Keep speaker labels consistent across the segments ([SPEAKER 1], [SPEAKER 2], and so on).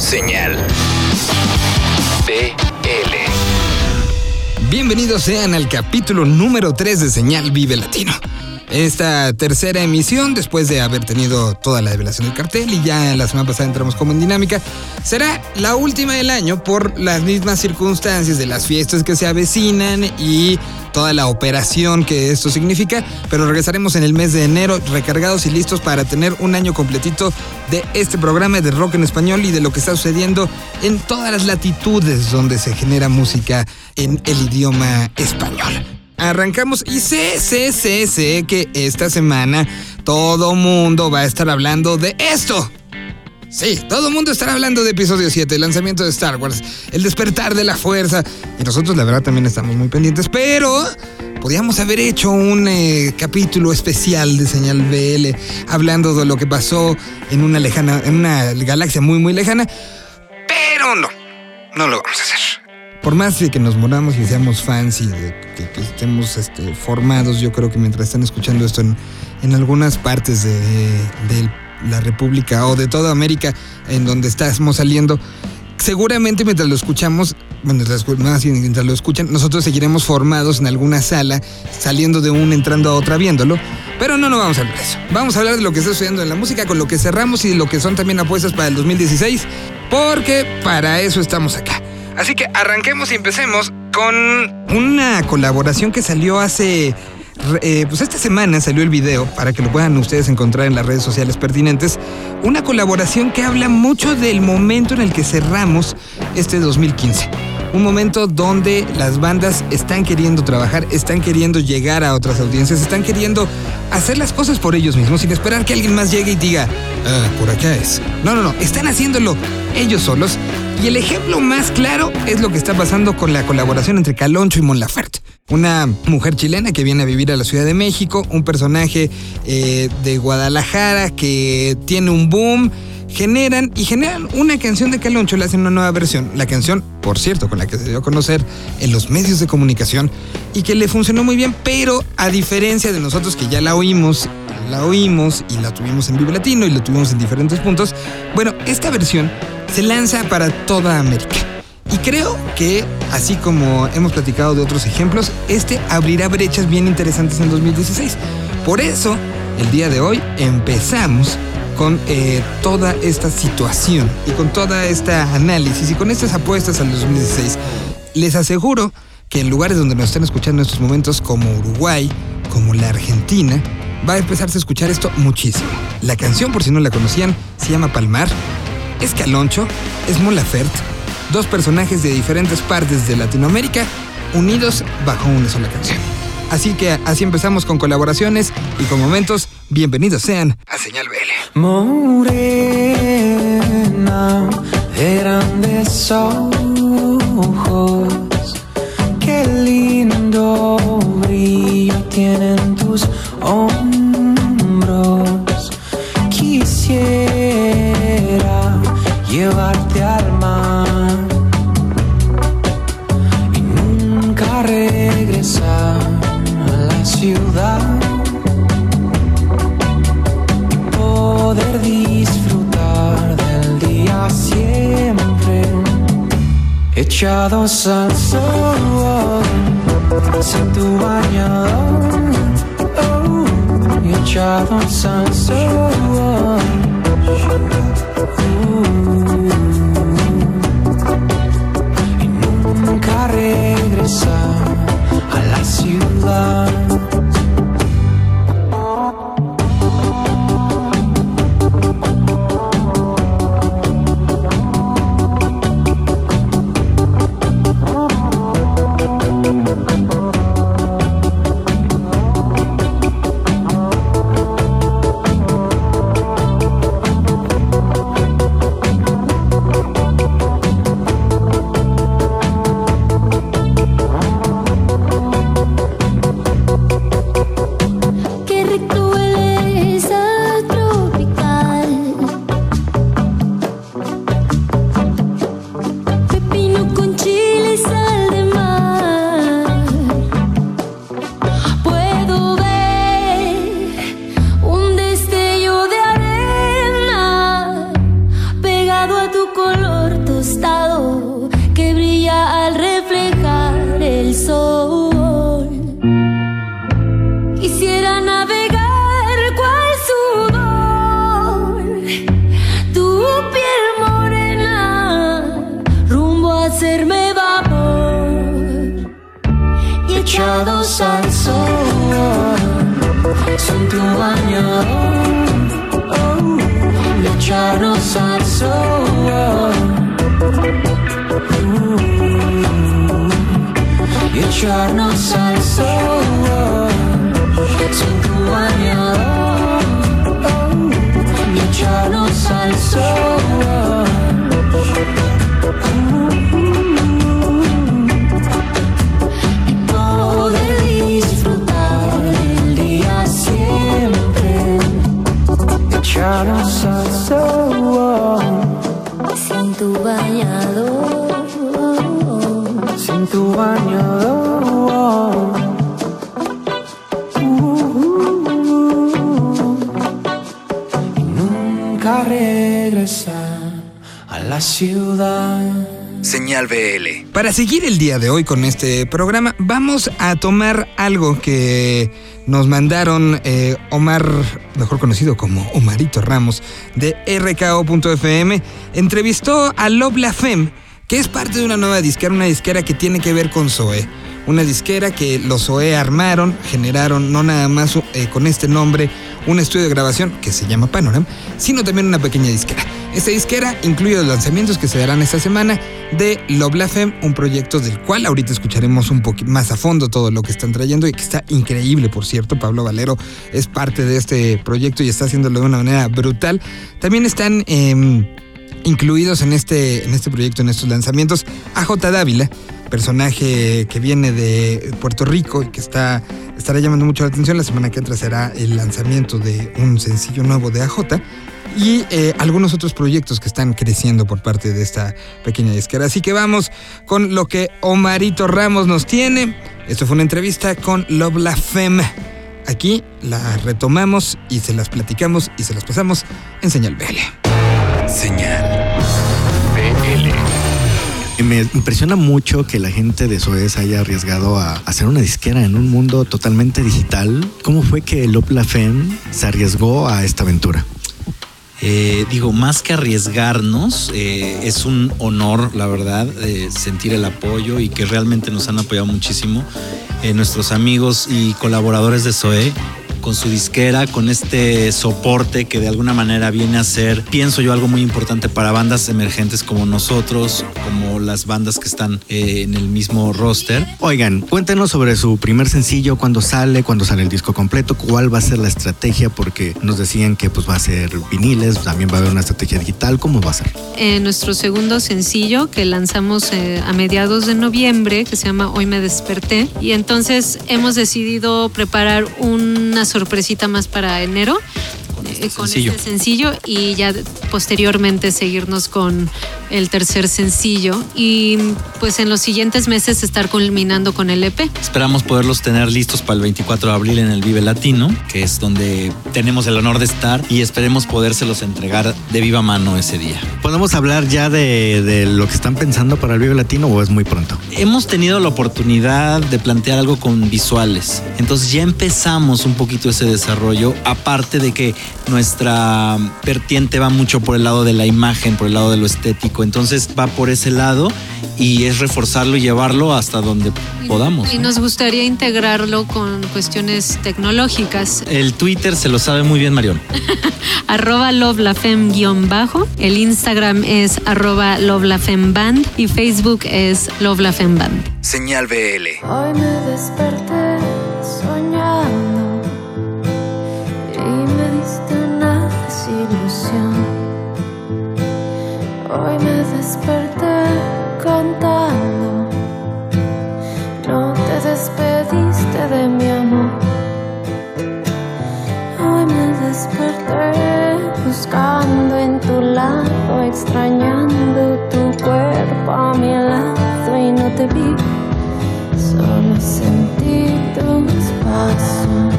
[SPEAKER 1] Señal BL.
[SPEAKER 2] Bienvenidos sean al capítulo número 3 de Señal Vive Latino. Esta tercera emisión, después de haber tenido toda la revelación del cartel y ya la semana pasada entramos como en dinámica, será la última del año por las mismas circunstancias de las fiestas que se avecinan y toda la operación que esto significa, pero regresaremos en el mes de enero recargados y listos para tener un año completito de este programa de rock en español y de lo que está sucediendo en todas las latitudes donde se genera música en el idioma español. Arrancamos y sé, sé, sé, sé que esta semana todo mundo va a estar hablando de esto. Sí, todo el mundo estará hablando de episodio 7, el lanzamiento de Star Wars, el despertar de la fuerza. Y nosotros la verdad también estamos muy pendientes, pero podíamos haber hecho un eh, capítulo especial de Señal BL hablando de lo que pasó en una lejana, en una galaxia muy muy lejana. Pero no, no lo vamos a hacer. Por más de que nos moramos y seamos fans y de que, estemos este, formados, yo creo que mientras están escuchando esto en, en algunas partes de, de la República o de toda América en donde estamos saliendo, seguramente mientras lo escuchamos, bueno, mientras, mientras lo escuchan, nosotros seguiremos formados en alguna sala, saliendo de una, entrando a otra, viéndolo. Pero no, no vamos a hablar de eso. Vamos a hablar de lo que está sucediendo en la música, con lo que cerramos y de lo que son también apuestas para el 2016, porque para eso estamos acá. Así que arranquemos y empecemos con una colaboración que salió hace eh, pues esta semana salió el video para que lo puedan ustedes encontrar en las redes sociales pertinentes. Una colaboración que habla mucho del momento en el que cerramos este 2015. Un momento donde las bandas están queriendo trabajar, están queriendo llegar a otras audiencias, están queriendo hacer las cosas por ellos mismos sin esperar que alguien más llegue y diga, ah, por acá es. No, no, no, están haciéndolo ellos solos. Y el ejemplo más claro es lo que está pasando con la colaboración entre Caloncho y Mon Laferte una mujer chilena que viene a vivir a la Ciudad de México, un personaje eh, de Guadalajara que tiene un boom, generan y generan una canción de Caloncho, le hacen una nueva versión. La canción, por cierto, con la que se dio a conocer en los medios de comunicación y que le funcionó muy bien, pero a diferencia de nosotros que ya la oímos, la oímos y la tuvimos en Vivo Latino y la tuvimos en diferentes puntos, bueno, esta versión se lanza para toda América. Y creo que, así como hemos platicado de otros ejemplos, este abrirá brechas bien interesantes en 2016. Por eso, el día de hoy empezamos con eh, toda esta situación y con toda esta análisis y con estas apuestas al 2016. Les aseguro que en lugares donde nos están escuchando en estos momentos, como Uruguay, como la Argentina, va a empezarse a escuchar esto muchísimo. La canción, por si no la conocían, se llama Palmar, es Caloncho, es Mon Laferte, dos personajes de diferentes partes de Latinoamérica unidos bajo una sola canción. Así que así empezamos con colaboraciones y con momentos. Bienvenidos sean a Señal BL.
[SPEAKER 3] Morena de grandes ojos, qué lindo brillo tienen tus hombros. Echados al sol sin tu bañador oh, echados al sol y nunca regresar a la ciudad.
[SPEAKER 4] xa xôi xuân thương hoa nhớ oh, là cha nó xa xôi Eternos and soul Sin tu año Eternos and soul
[SPEAKER 5] Sin tu bañador,
[SPEAKER 4] sin tu bañador. Y nunca regresar a la ciudad.
[SPEAKER 1] Señal BL.
[SPEAKER 2] Para seguir el día de hoy con este programa, vamos a tomar algo que nos mandaron eh, Omar, mejor conocido como Omarito Ramos, de RKO.fm. Entrevistó a Love La Femme, que es parte de una nueva disquera, una disquera que tiene que ver con Zoe. Una disquera que los Zoe armaron, generaron no nada más eh, con este nombre un estudio de grabación que se llama Panorama, sino también una pequeña disquera. Esta disquera incluye los lanzamientos que se darán esta semana de Love La Femme, un proyecto del cual ahorita escucharemos un poquito más a fondo todo lo que están trayendo y que está increíble, por cierto. Pablo Valero es parte de este proyecto y está haciéndolo de una manera brutal. También están em, incluidos en este, en este proyecto, en estos lanzamientos, AJ Dávila, personaje que viene de Puerto Rico y que está, estará llamando mucho la atención. La semana que entra será el lanzamiento de un sencillo nuevo de AJ y eh, algunos otros proyectos que están creciendo por parte de esta pequeña disquera. Así que vamos con lo que Omarito Ramos nos tiene. Esto fue una entrevista con Love La Femme. Aquí la retomamos y se las platicamos y se las pasamos en Señal BL.
[SPEAKER 1] Señal BL.
[SPEAKER 6] Me impresiona mucho que la gente de Zoé haya arriesgado a hacer una disquera en un mundo totalmente digital. ¿Cómo fue que Lop La Femme se arriesgó a esta aventura?
[SPEAKER 7] Eh, digo, más que arriesgarnos, eh, es un honor, la verdad, eh, sentir el apoyo y que realmente nos han apoyado muchísimo nuestros amigos y colaboradores de SOE con su disquera, con este soporte que de alguna manera viene a ser, pienso yo, algo muy importante para bandas emergentes como nosotros, como las bandas que están eh, en el mismo roster.
[SPEAKER 6] Oigan, cuéntenos sobre su primer sencillo, cuándo sale, cuándo sale el disco completo, cuál va a ser la estrategia, porque nos decían que pues va a ser viniles, también va a haber una estrategia digital, ¿cómo va a ser?
[SPEAKER 8] Eh, nuestro segundo sencillo que lanzamos eh, a mediados de noviembre, que se llama Hoy me desperté. Y entonces hemos decidido preparar una sorpresita más para enero. Eh, Con
[SPEAKER 7] sencillo.
[SPEAKER 8] este sencillo y ya posteriormente seguirnos con el tercer sencillo y pues en los siguientes meses estar culminando con el EP.
[SPEAKER 7] Esperamos poderlos tener listos para el 24 de abril en el Vive Latino, que es donde tenemos el honor de estar y esperemos podérselos entregar de viva mano ese día.
[SPEAKER 6] ¿Podemos hablar ya de, de lo que están pensando para el Vive Latino o es muy pronto?
[SPEAKER 7] Hemos tenido la oportunidad de plantear algo con visuales, entonces ya empezamos un poquito ese desarrollo, aparte de que nuestra vertiente va mucho por el lado de la imagen, por el lado de lo estético, entonces va por ese lado y es reforzarlo y llevarlo hasta donde podamos.
[SPEAKER 8] Y
[SPEAKER 7] ¿no?
[SPEAKER 8] nos gustaría integrarlo con cuestiones tecnológicas.
[SPEAKER 7] El Twitter se lo sabe muy bien Marión.
[SPEAKER 8] arroba lovelafem guion bajo. El Instagram es arroba lovelafemband y Facebook es lovelafemband.
[SPEAKER 1] Señal BL.
[SPEAKER 5] Hoy me desperté Hoy me desperté cantando. No te despediste de mi amor. Hoy me desperté buscando en tu lado, extrañando tu cuerpo a mi lado y no te vi. Solo sentí tus pasos.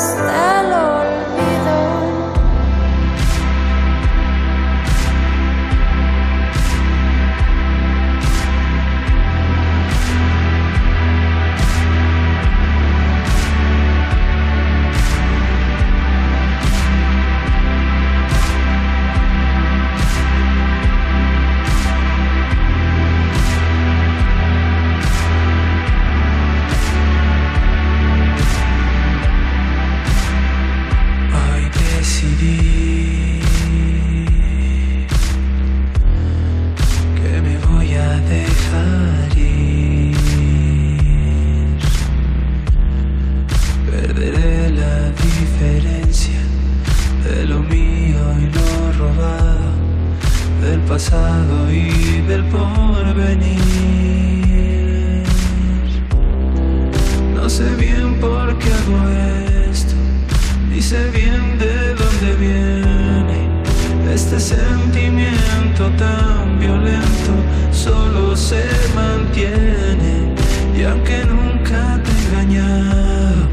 [SPEAKER 5] Hasta
[SPEAKER 4] y del porvenir. No sé bien por qué hago esto, ni sé bien de dónde viene este sentimiento tan violento. Solo se mantiene y aunque nunca te he engañado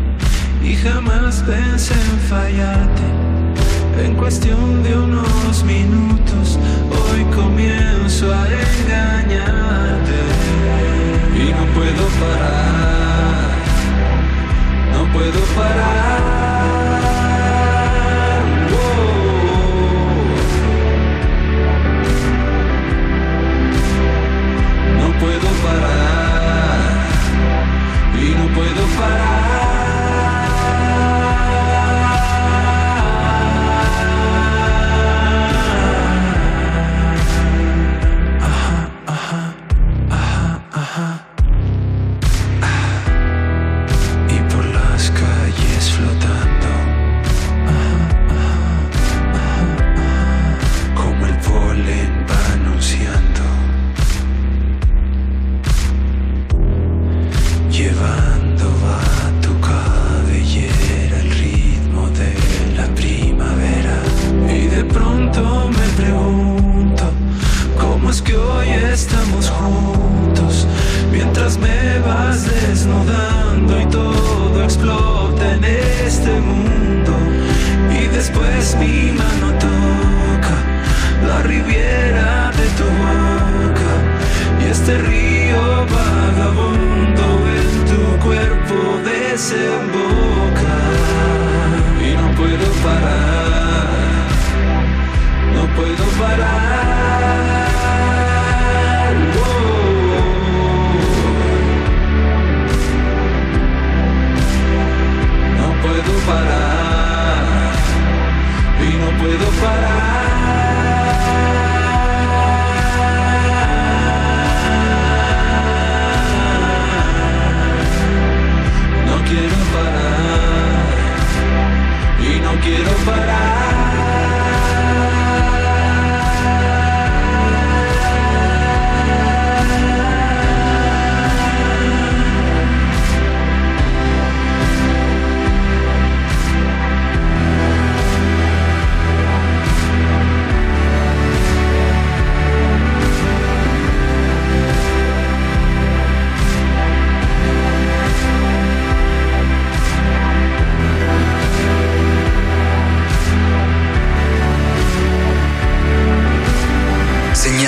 [SPEAKER 4] y jamás pensé en fallarte. En cuestión de unos minutos, hoy comienzo a engañarte y no puedo parar, no puedo parar.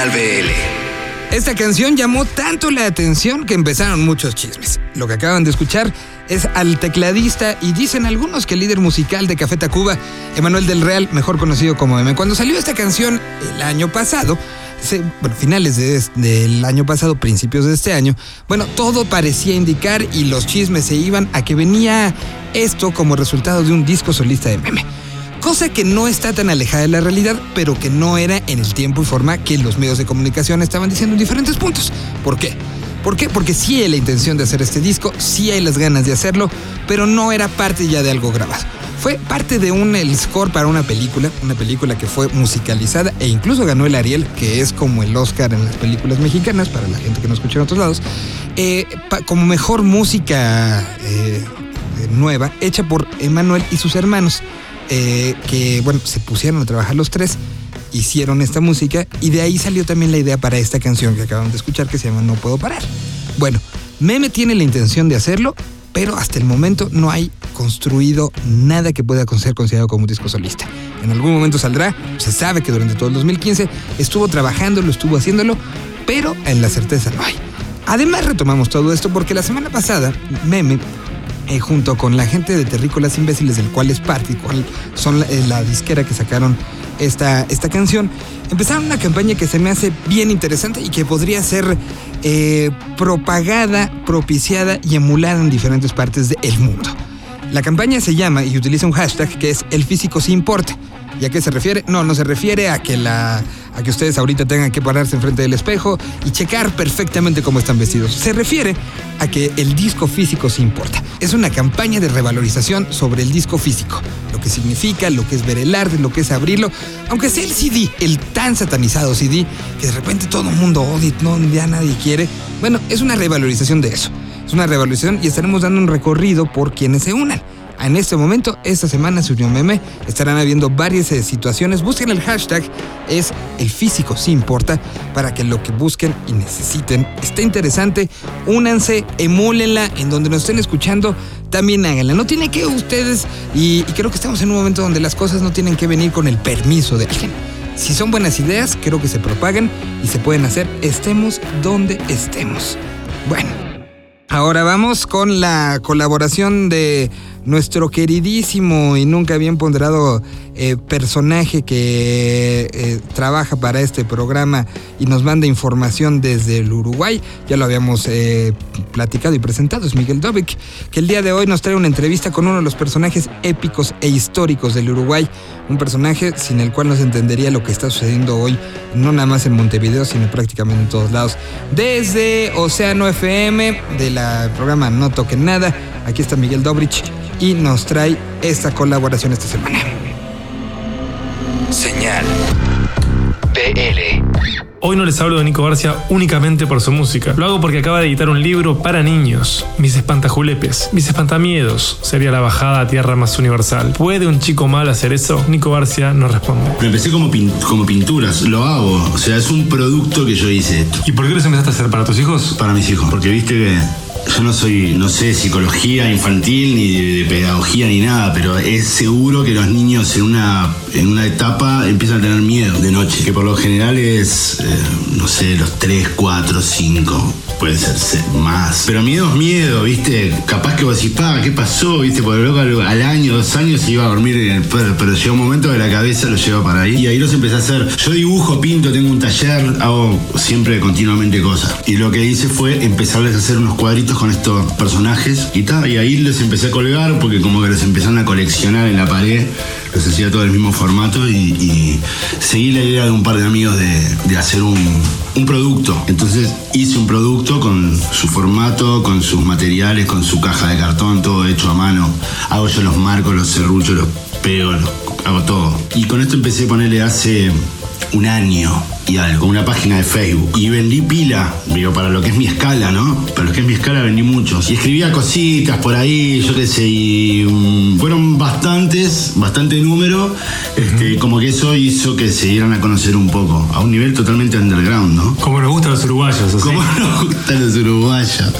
[SPEAKER 1] BL.
[SPEAKER 2] Esta canción llamó tanto la atención que empezaron muchos chismes. Lo que acaban de escuchar es al tecladista y dicen algunos que el líder musical de Café Tacuba, Emanuel del Real, mejor conocido como M. Cuando salió esta canción el año pasado, bueno, finales de- del año pasado, principios de este año, bueno, todo parecía indicar y los chismes se iban a que venía esto como resultado de un disco solista de Meme. Cosa que no está tan alejada de la realidad, pero que no era en el tiempo y forma que los medios de comunicación estaban diciendo en diferentes puntos. ¿Por qué? ¿Por qué? Porque sí hay la intención de hacer este disco, sí hay las ganas de hacerlo, pero no era parte ya de algo grabado. Fue parte de un el score para una película, una película que fue musicalizada e incluso ganó el Ariel, que es como el Oscar en las películas mexicanas, para la gente que no escucha en otros lados, eh, como mejor música eh, nueva, hecha por Emanuel y sus hermanos, eh, que bueno, se pusieron a trabajar los tres, hicieron esta música y de ahí salió también la idea para esta canción que acaban de escuchar que se llama No Puedo Parar. Bueno, Meme tiene la intención de hacerlo, pero hasta el momento no hay construido nada que pueda ser considerado como un disco solista. En algún momento saldrá, se sabe que durante todo el 2015 estuvo trabajándolo, estuvo haciéndolo, pero en la certeza no hay. Además retomamos todo esto porque la semana pasada Meme eh, junto con la gente de Terrícolas Imbéciles, del cual es parte, y cual son la, eh, la disquera que sacaron esta, esta canción, empezaron una campaña que se me hace bien interesante y que podría ser eh, propagada, propiciada y emulada en diferentes partes del mundo. La campaña se llama y utiliza un hashtag que es el físico sí importa. ¿Y a qué se refiere? No, no se refiere a que la a que ustedes ahorita tengan que pararse enfrente del espejo y checar perfectamente cómo están vestidos. Se refiere a que el disco físico sí importa. Es una campaña de revalorización sobre el disco físico, lo que significa, lo que es ver el arte, lo que es abrirlo, aunque sea el CD, el tan satanizado CD que de repente todo el mundo odia, no ya nadie quiere. Bueno, es una revalorización de eso. Es una revalorización y estaremos dando un recorrido por quienes se unan. En este momento, esta semana se unió Meme, estarán habiendo varias eh, situaciones. Busquen el hashtag, es el físico sí importa, para que lo que busquen y necesiten esté interesante. Únanse, emúlenla en donde nos estén escuchando, también háganla. No tiene que ustedes, y, y creo que estamos en un momento donde las cosas no tienen que venir con el permiso de alguien. Si son buenas ideas, creo que se propagan y se pueden hacer, estemos donde estemos. Bueno. Ahora vamos con la colaboración de nuestro queridísimo y nunca bien ponderado eh, personaje que eh, trabaja para este programa y nos manda información desde el Uruguay. Ya lo habíamos eh, platicado y presentado, es Miguel Dovic, que el día de hoy nos trae una entrevista con uno de los personajes épicos e históricos del Uruguay. Un personaje sin el cual no se entendería lo que está sucediendo hoy, no nada más en Montevideo, sino prácticamente en todos lados. Desde Océano FM, del programa No Toquen Nada, aquí está Miguel Dobrich y nos trae esta colaboración esta semana.
[SPEAKER 1] Señal BL.
[SPEAKER 9] Hoy no les hablo de Nico García únicamente por su música. Lo hago porque acaba de editar un libro para niños. Mis espantajulepes. Mis espantamiedos sería la bajada a tierra más universal. ¿Puede un chico mal hacer eso? Nico García no responde.
[SPEAKER 10] Lo empecé como, pin- como pinturas, lo hago. O sea, es un producto que yo hice.
[SPEAKER 9] ¿Y por qué los empezaste a hacer para tus hijos?
[SPEAKER 10] Para mis hijos. Porque viste que yo no soy, no sé, psicología infantil ni de, pedagogía ni nada, pero es seguro que los niños en una, en una etapa empiezan a tener miedo de noche, que por lo general es, eh, no sé, los 3, 4, 5. Puede ser se- más. Pero miedo es miedo, ¿viste? Capaz que vos decís, pa, ¿qué pasó? ¿Viste? Porque luego al, al año, dos años se iba a dormir en el perro, pero llega un momento que la cabeza lo lleva para ahí. Y ahí los empecé a hacer. Yo dibujo, pinto, tengo un taller, hago siempre continuamente cosas. Y lo que hice fue empezarles a hacer unos cuadritos con estos personajes y tal. Y ahí les empecé a colgar porque como que los empezaron a coleccionar en la pared. Los hacía todo el mismo formato y, y seguí la idea de un par de amigos de, hacer un, producto. Entonces hice un producto con su formato, con sus materiales, con su caja de cartón, todo hecho a mano. Hago yo los marcos, los serruchos, los pego, hago todo. Y con esto empecé a ponerle hace un año y algo, una página de Facebook. Y vendí pila, digo, para lo que es mi escala, ¿no? Para lo que es mi escala vendí muchos. Y escribía cositas por ahí, yo qué sé, y mm, fueron bastantes, bastante número. Este, Como que eso hizo que se dieran a conocer un poco, a un nivel totalmente underground, ¿no?
[SPEAKER 9] Como nos gustan los uruguayos, así.
[SPEAKER 10] ¿Cómo nos gustan los uruguayos?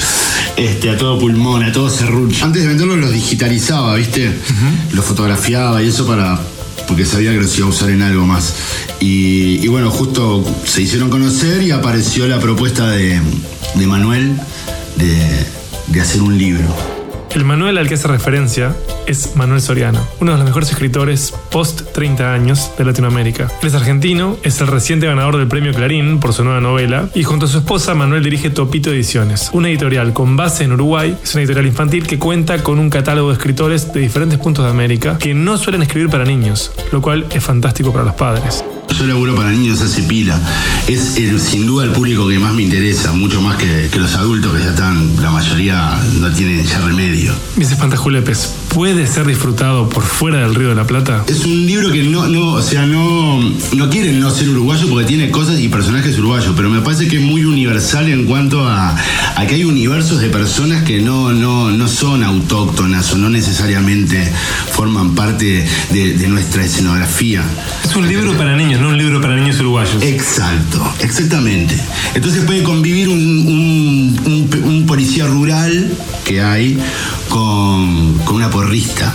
[SPEAKER 10] Este, a todo pulmón, a todo serrucho. Antes de venderlos los digitalizaba, ¿viste? Los fotografiaba y eso para. Porque sabía que los iba a usar en algo más. Y, bueno, justo se hicieron conocer y apareció la propuesta de, Manuel de hacer un libro.
[SPEAKER 9] El Manuel al que hace referencia es Manuel Soriano, uno de los mejores escritores post 30 años de Latinoamérica. Él es argentino, es el reciente ganador del premio Clarín por su nueva novela y junto a su esposa Manuel dirige Topito Ediciones, una editorial con base en Uruguay, es una editorial infantil que cuenta con un catálogo de escritores de diferentes puntos de América que no suelen escribir para niños, lo cual es fantástico para los padres.
[SPEAKER 10] Yo laburo para niños hace pila. Es el- sin duda el público que más me interesa, mucho más que, que los adultos que ya están, la mayoría no tienen ya remedio.
[SPEAKER 9] Mis espantajulepes, ¿puede ser disfrutado por fuera del Río de la Plata?
[SPEAKER 10] Es un libro que no, no, o sea, no, no quiere no ser uruguayo porque tiene cosas y personajes uruguayos, pero me parece que es muy universal en cuanto a, a que hay universos de personas que no, no, no son autóctonas o no necesariamente forman parte de, de nuestra escenografía.
[SPEAKER 9] Es un libro para niños, no un libro para niños uruguayos.
[SPEAKER 10] Exacto, exactamente. Entonces puede convivir un, policía rural que hay con, una porrista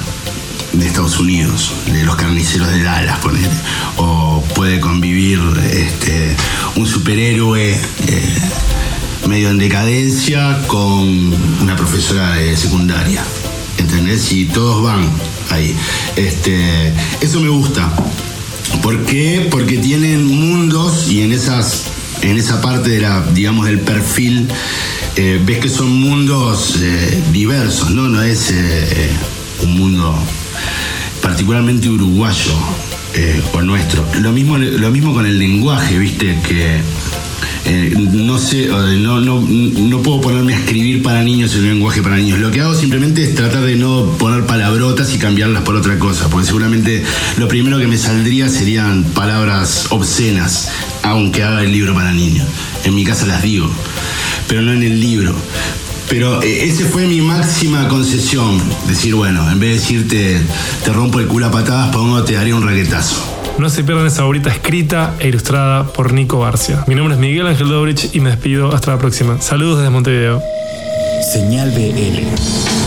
[SPEAKER 10] de Estados Unidos, de los carniceros de Dallas, poner. O puede convivir este, un superhéroe eh, medio en decadencia con una profesora de secundaria. ¿Entendés? Y todos van ahí. Este, eso me gusta. ¿Por qué? Porque tienen mundos y en esas en esa parte de la, digamos, del perfil, eh, ves que son mundos eh, diversos, ¿no? No es eh, un mundo particularmente uruguayo o nuestro. Lo mismo, lo mismo con el lenguaje, viste, que no sé, no, no, no, puedo ponerme a escribir para niños en un lenguaje para niños. Lo que hago simplemente es tratar de no poner palabrotas y cambiarlas por otra cosa, porque seguramente lo primero que me saldría serían palabras obscenas, aunque haga el libro para niños. En mi casa las digo, pero no en el libro. Pero eh, ese fue mi máxima concesión. Decir, bueno, en vez de decirte te rompo el culo a patadas, pongo te daré un raquetazo.
[SPEAKER 9] No se pierdan esa obra escrita e ilustrada por Nico Barcia. Mi nombre es Miguel Ángel Dobrich y me despido hasta la próxima. Saludos desde Montevideo.
[SPEAKER 11] Señal BL.